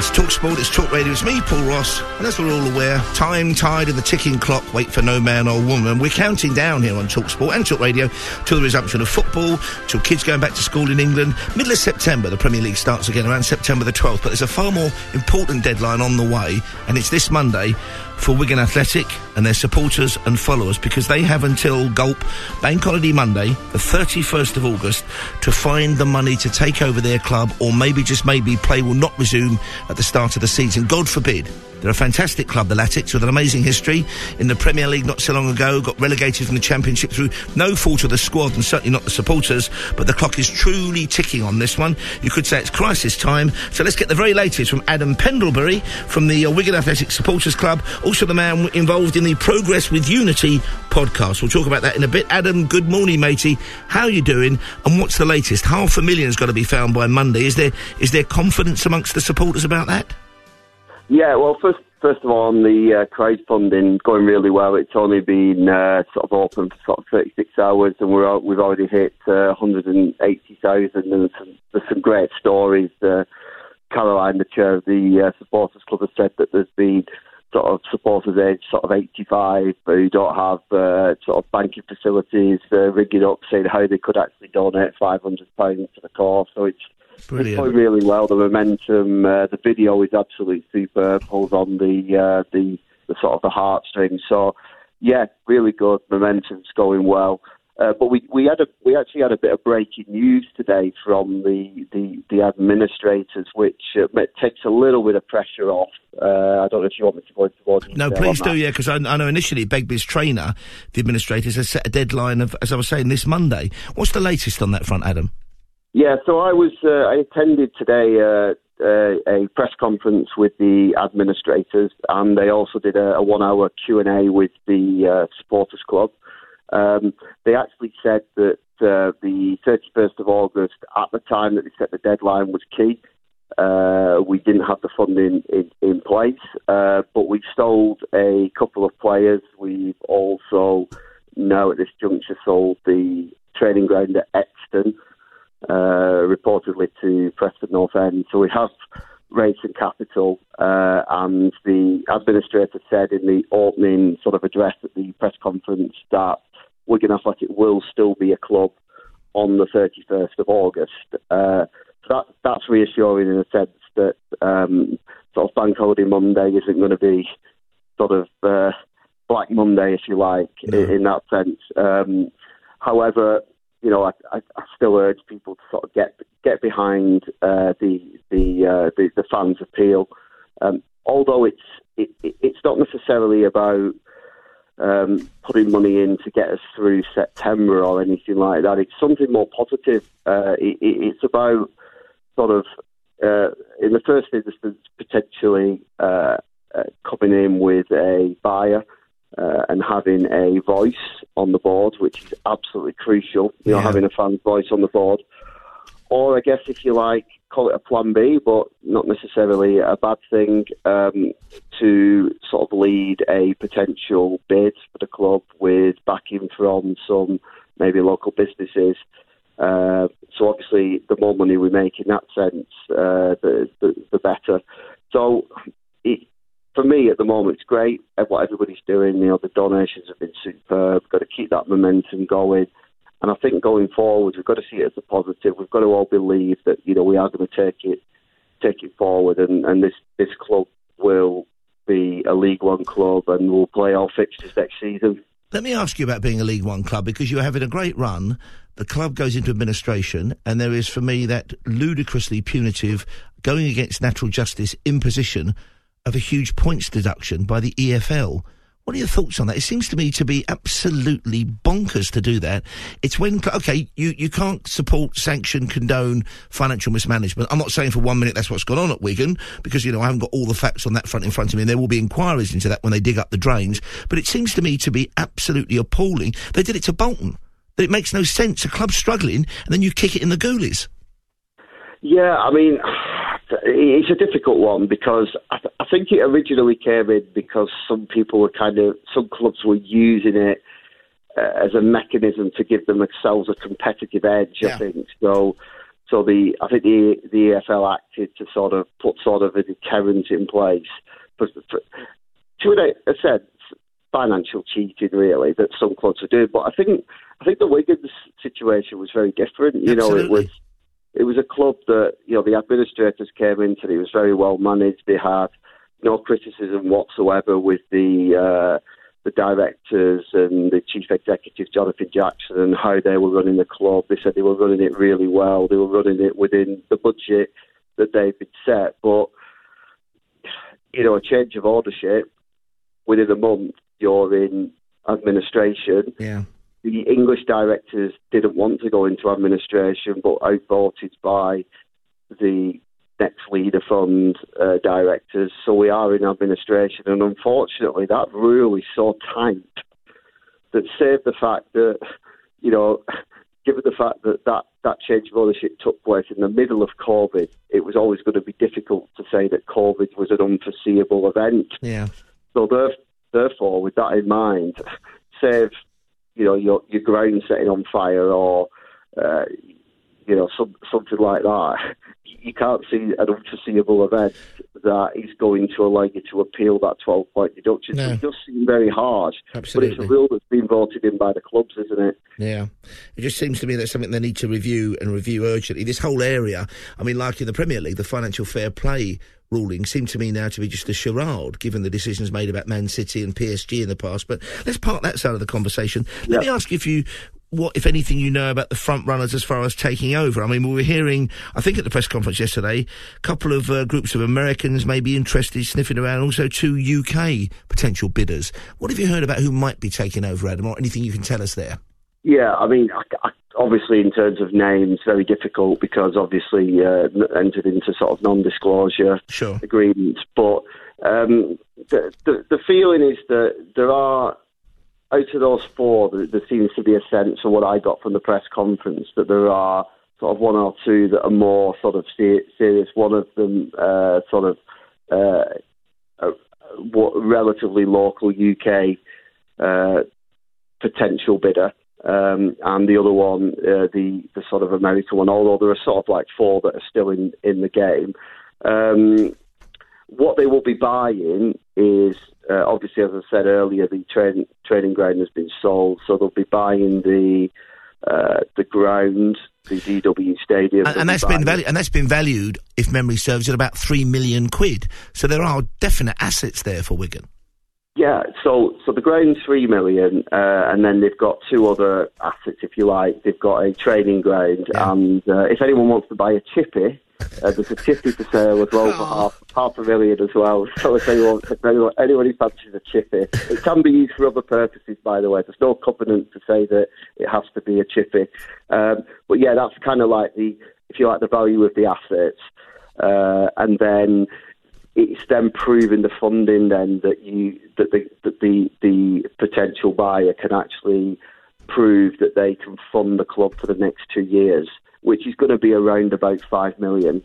It's Talk Sport, it's Talk Radio, it's me, Paul Ross, and as we're all aware, time, tide, and the ticking clock wait for no man or woman. We're counting down here on Talk Sport and Talk Radio to the resumption of football, till kids going back to school in England. Middle of September, the Premier League starts again around September the 12th, but there's a far more important deadline on the way, and it's this Monday for Wigan Athletic and their supporters and followers because they have until Gulp Bank Holiday Monday, the 31st of August, to find the money to take over their club or maybe just maybe play will not resume at the start of the season. God forbid. They're a fantastic club, the Latics, with an amazing history in the Premier League not so long ago, got relegated from the Championship through no fault of the squad and certainly not the supporters, but the clock is truly ticking on this one. You could say it's crisis time. So let's get the very latest from Adam Pendlebury from the uh, Wigan Athletic Supporters Club, also the man involved in the Progress with Unity podcast. We'll talk about that in a bit. Adam, good morning, matey. How are you doing? And what's the latest? Half a million's got to be found by Monday. Is there is there confidence amongst the supporters about that? Yeah, well, first first of all, on the uh, crowdfunding going really well. It's only been uh, sort of open for sort of 36 hours, and we're we've already hit uh, 180,000. And some, there's some great stories. Uh, Caroline, the chair of the uh, supporters club, has said that there's been sort of supporters age sort of 85 who don't have uh, sort of banking facilities, uh, up saying how they could actually donate 500 pounds to the cause. So it's Brilliant. it's going really well. The momentum, uh, the video is absolutely superb. Pulls on the uh, the the sort of the heartstrings. So yeah, really good. Momentum's going well. Uh, but we, we had a we actually had a bit of breaking news today from the the, the administrators, which uh, takes a little bit of pressure off. Uh, I don't know if you want me to go into more detail. No, please do, that. yeah, because I, I know initially Begbies Traynor, the administrators, has set a deadline of, as I was saying, this Monday. What's the latest on that front, Adam? Yeah, so I was uh, I attended today uh, uh, a press conference with the administrators, and they also did a, a one-hour Q and A with the uh, supporters club. Um, they actually said that uh, the 31st of August, at the time that they set the deadline, was key. Uh, we didn't have the funding in, in place, but we've sold a couple of players. We've also now at this juncture sold the training ground at Euxton uh, reportedly to Preston North End. So we have raised some capital, uh, and the administrator said in the opening sort of address at the press conference that Wigan Athletic will still be a club on the 31st of August. Uh, so that, that's reassuring in a sense that um, sort of Bank Holiday Monday isn't going to be sort of uh, Black Monday, if you like, No. in, in that sense. Um, however, you know, I, I, I still urge people to sort of get get behind uh, the the, uh, the the fans' appeal. Um, although it's it, it- it's not necessarily about um, putting money in to get us through September or anything like that. It's something more positive. Uh, it, it, it's about sort of uh, in the first instance potentially uh, uh, coming in with a buyer and having a voice on the board, which is absolutely crucial. You know, having a fan's voice on the board, or I guess if you like, call it a plan B, but not necessarily a bad thing um, to sort of lead a potential bid for the club with backing from some maybe local businesses. Uh, so obviously, the more money we make in that sense, uh, the, the the better. So for me at the moment, it's great at what everybody's doing. You know, the donations have been superb. Got to keep that momentum going. And I think going forward, we've got to see it as a positive. We've got to all believe that you know we are going to take it take it forward, and, and this this club will be a League One club, and we'll play all fixtures next season. Let me ask you about being a League One club because you're having a great run. The club goes into administration, and there is, for me, that ludicrously punitive, going against natural justice imposition of a huge points deduction by the EFL. What are your thoughts on that? It seems to me to be absolutely bonkers to do that. It's when, okay, you, you can't support, sanction, condone financial mismanagement. I'm not saying for one minute that's what's gone on at Wigan, because, you know, I haven't got all the facts on that front in front of me, and there will be inquiries into that when they dig up the drains. But it seems to me to be absolutely appalling. They did it to Bolton. That it makes no sense. A club's struggling, and then you kick it in the goalies. Yeah, I mean, it's a difficult one because think it originally came in because some people were kind of, some clubs were using it uh, as a mechanism to give themselves a competitive edge, Yeah. I think. So, So the I think the the EFL acted to sort of put sort of a deterrent in place for, for to an extent financial cheating really that some clubs are doing. But I think I think the Wigan's situation was very different. You Absolutely. know, it was it was a club that you know the administrators came into. It was very well managed. They had no criticism whatsoever with the uh, the directors and the chief executive Jonathan Jackson and how they were running the club. They said they were running it really well. They were running it within the budget that they'd been set. But you know, a change of ownership within a month, you're in administration. Yeah. The English directors didn't want to go into administration, but outvoted by the next leader fund uh, directors. So we are in administration, and unfortunately, that rule is so tight that, save the fact that you know, given the fact that that, that change of ownership took place in the middle of COVID, it was always going to be difficult to say that COVID was an unforeseeable event. Yeah. So there, therefore, with that in mind, save you know your your ground setting on fire or uh, you know some, something like that, you can't see an unforeseeable event that is going to allow you to appeal that 12 point deduction. No. So it does seem very harsh, Absolutely. but it's a rule that's been voted in by the clubs, isn't it? Yeah. It just seems to me that's something they need to review and review urgently. This whole area, I mean, like in the Premier League, the financial fair play ruling seemed to me now to be just a charade, given the decisions made about Man City and PSG in the past. But let's park that side of the conversation. Let Yeah. me ask you if you. What, if anything, you know about the front runners as far as taking over? I mean, we were hearing, I think at the press conference yesterday, a couple of uh, groups of Americans may be interested, sniffing around, also two UK potential bidders. What have you heard about who might be taking over, Adam, or anything you can tell us there? Yeah, I mean, I, I, obviously in terms of names, very difficult because obviously uh, entered into sort of non-disclosure Sure. agreements. But um, the, the the feeling is that there are out of those four, there, seems to be a sense of what I got from the press conference that there are sort of one or two that are more sort of serious. One of them uh, sort of uh, a, what relatively local UK uh, potential bidder. Um, and the other one, uh, the the sort of American one. Although there are sort of like four that are still in in the game. Um, what they will be buying is uh, obviously, as I said earlier, the train, training ground has been sold, so they'll be buying the uh, the ground, the DW Stadium, And, and that's been valued, and that's been valued, if memory serves, at about three million quid. So there are definite assets there for Wigan. Yeah, so so the ground's three million, uh, and then they've got two other assets, if you like. They've got a training ground, Yeah. and uh, if anyone wants to buy a chippy, uh, there's a chippy for sale as well for Oh. half half a million as well. So if anyone, if anyone, anyone who fancies a chippy, it can be used for other purposes. By the way, there's no covenant to say that it has to be a chippy. Um, but yeah, that's kind of like the, if you like, the value of the assets, uh, and then it's then proving the funding then that you that the that the the potential buyer can actually prove that they can fund the club for the next two years, which is going to be around about five million,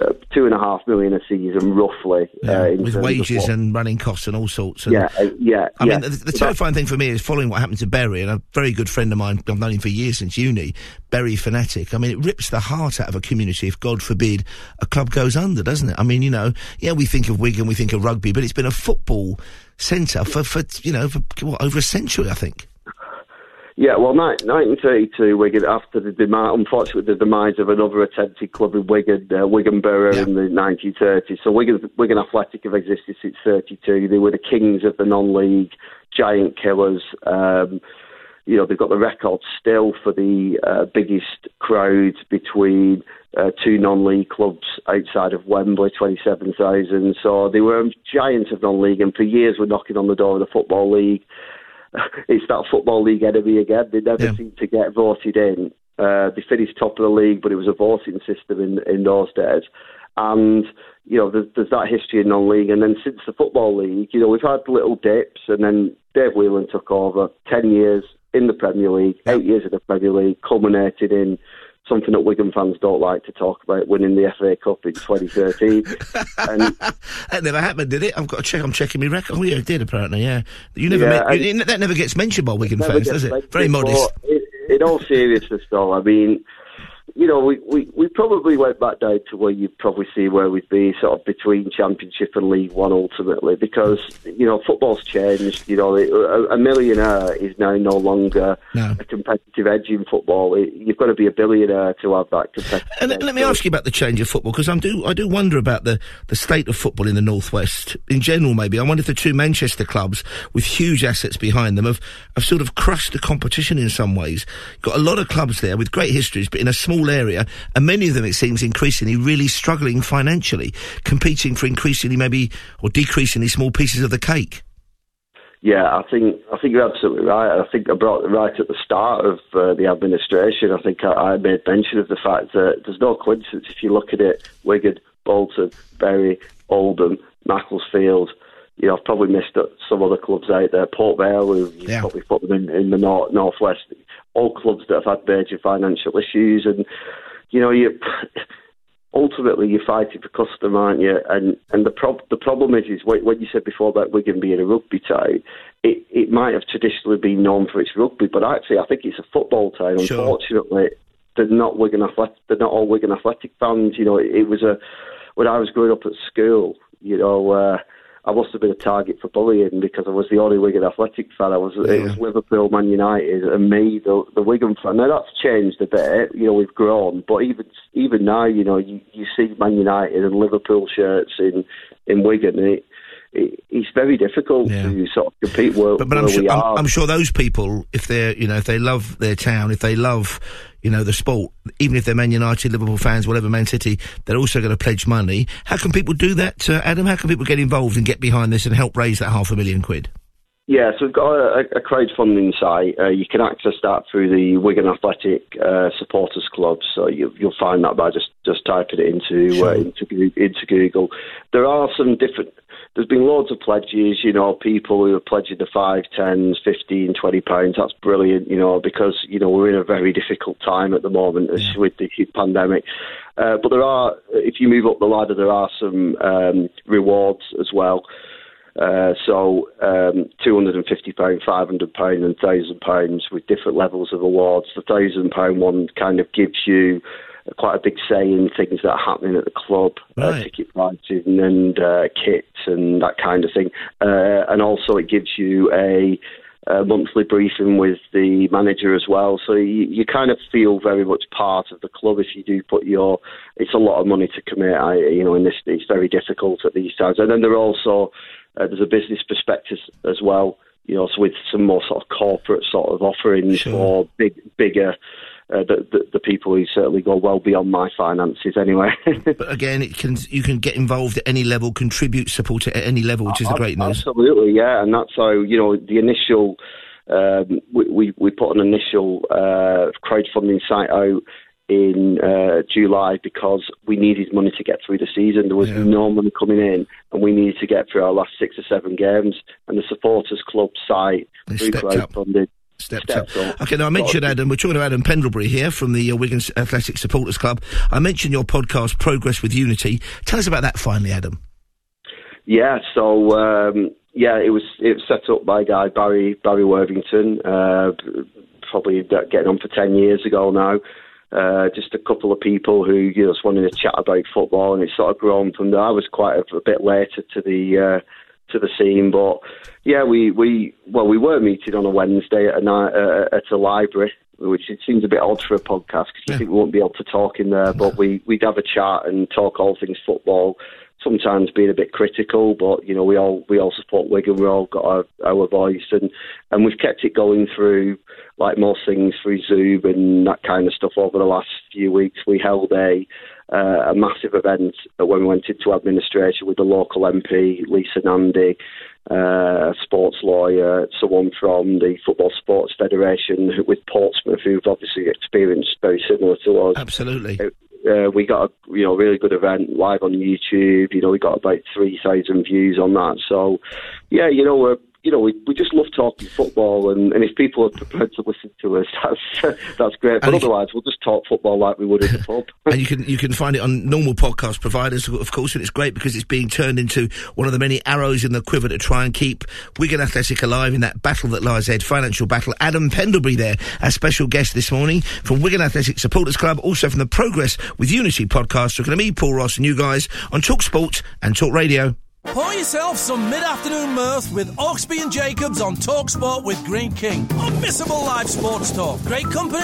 uh, two and a half million a season, roughly. uh, with wages and running costs and all sorts. And yeah, uh, yeah. I yeah. mean, the, the terrifying thing for me is following what happened to Bury, and a very good friend of mine, I've known him for years since uni, Bury fanatic. I mean, it rips the heart out of a community if, God forbid, a club goes under, doesn't it? I mean, you know, yeah, we think of Wigan, we think of rugby, but it's been a football centre for, for you know, for what, over a century, I think. Yeah, well, ni- 1932, Wigan, after the demise, unfortunately, the demise of another attempted club in Wigan, uh, Wigan Borough Yeah. in the 1930s. So Wigan, Wigan Athletic have existed since 32. They were the kings of the non-league, giant killers. Um, you know, they've got the record still for the uh, biggest crowd between uh, two non-league clubs outside of Wembley, 27,000. So they were giants of non-league, and for years were knocking on the door of the Football League. It's that Football League enemy again. They never Yeah. seem to get voted in. Uh, they finished top of the league, but it was a voting system in, in those days. And, you know, there's, there's that history in non-league. And then since the Football League, you know, we've had little dips, and then Dave Whelan took over 10 years in the Premier League, eight years in the Premier League, culminated in something that Wigan fans don't like to talk about, winning the FA Cup in 2013. and That never happened, did it? I've got to check. I'm checking my record. Oh, yeah, it did apparently. Yeah, you never. Yeah, I- you- that never gets mentioned by Wigan fans, does it? Very modest. In, in all seriousness, though, I mean, you know, we, we, we probably went back down to where you'd probably see where we'd be sort of between Championship and League One ultimately because, you know, football's changed. You know, a, a millionaire is now no longer no. a competitive edge in football. You've got to be a billionaire to have that competitive And edge. let me ask you about the change of football because I do, I do wonder about the, the state of football in the Northwest in general, maybe. I wonder if the two Manchester clubs with huge assets behind them have, have sort of crushed the competition in some ways. Got a lot of clubs there with great histories, but in a small area, and many of them, it seems, increasingly really struggling financially, competing for increasingly maybe or decreasingly small pieces of the cake. Yeah, I think I think you're absolutely right. I think I brought it right at the start of uh, the administration. I think I, I, made mention of the fact that there's no coincidence if you look at it: Wigan, Bolton, Bury, Oldham, Macclesfield. You know, I've probably missed some other clubs out there. Port Vale, who yeah. probably put them in, in the north northwest. All clubs that have had major financial issues, and you know, you ultimately you're fighting for custom, aren't you? And and the prob- the problem is, is when you said before about Wigan being a rugby town, it it might have traditionally been known for its rugby, but actually I think it's a football town. Sure. Unfortunately, they're not Wigan athletic. They're not all Wigan athletic fans. You know, it, it was a when I was growing up at school. You know. Uh, I must have been a target for bullying because I was the only Wigan Athletic fan. I was yeah. it was Liverpool, Man United, and me, the, the Wigan fan. Now that's changed a bit. You know, we've grown, but even even now, you know, you, you see Man United and Liverpool shirts in in Wigan. And it, it's very difficult yeah. to sort of compete where, but, but I'm, sure, I'm, I'm, sure those people, if they're you know if they love their town, if they love you know the sport, even if they're Man United, Liverpool fans, whatever, Man City, they're also going to pledge money. How can people do that, uh, Adam? How can people get involved and get behind this and help raise that half a million quid? Yeah, so we've got a, a crowdfunding site. Uh, you can access that through the Wigan Athletic uh, Supporters Club. So you, will find that by just, just typing it into, uh, sure. uh, into into Google. There are some different there's been loads of pledges, you know, people who are pledging the five, tens, fifteen, twenty pounds. That's brilliant, you know, because you know we're in a very difficult time at the moment yeah. with the pandemic. Uh, but there are, if you move up the ladder, there are some um, rewards as well. Uh, so um, £250, £500 and £1,000 with different levels of awards. The £1,000 one kind of gives you quite a big say in things that are happening at the club, uh, right. uh, ticket pricing and uh, kits and that kind of thing. Uh, and also, it gives you a, a, monthly briefing with the manager as well. So you, you, kind of feel very much part of the club if you do put your. It's a lot of money to commit. I, you know, in this, it's very difficult at these times. And then there are also uh, there's a business perspective as well. You know, so with some more sort of corporate sort of offerings sure. or big, bigger uh, the, the, the people who certainly go well beyond my finances anyway. but again, it can you can get involved at any level, contribute, support it at any level, which is the great news. Absolutely, yeah, and that's how you know the initial. Um, we, we, we put an initial uh, crowdfunding site out in uh, July because we needed money to get through the season. There was yeah. no money coming in, and we needed to get through our last six or seven games. And the supporters club site, through crowdfunding, Stepped, Stepped up. up. Okay, now I mentioned Adam. We're talking to Adam Pendlebury here from the uh, Wigan Athletic Supporters Club. I mentioned your podcast, Progress with Unity. Tell us about that, finally, Adam. Yeah, so um, yeah, it was it was set up by a guy Barry Barry Worthington, uh, probably getting on for ten years ago now. Uh, just a couple of people who you know, just wanted to chat about football, and it's sort of grown from there. I was quite a, a bit later to the uh, to the scene. But yeah, we, we well we were meeting on a Wednesday at a night, uh, at a library, which it seems a bit odd for a podcast because you yeah. think we won't be able to talk in there. But we we'd have a chat and talk all things football. Sometimes being a bit critical, but you know we all we all support Wigan. We all got our, our voice, and and we've kept it going through like most things through Zoom and that kind of stuff over the last few weeks. We held a uh, a massive event when we went into administration with the local MP, Lisa Nandy, uh, a sports lawyer, someone from the Football Sports Federation with Portsmouth, who've obviously experienced very similar to us. Absolutely. Uh, uh we got a you know really good event live on YouTube. You know we got about three thousand views on that. So yeah, you know we're you know, we, we just love talking football, and, and if people are prepared to listen to us, that's that's great. But otherwise, we'll just talk football like we would in the pub. and you can you can find it on normal podcast providers, of course, and it's great because it's being turned into one of the many arrows in the quiver to try and keep Wigan Athletic alive in that battle that lies ahead, financial battle. Adam Pendlebury there, our special guest this morning from Wigan Athletic Supporters Club, also from the Progress with Unity podcast. Talking to me, Paul Ross, and you guys on Talk Sport and Talk Radio. Pour yourself some mid-afternoon mirth with Hawksbee and Jacobs on Talksport with Greene King. Unmissable live sports talk. Great company.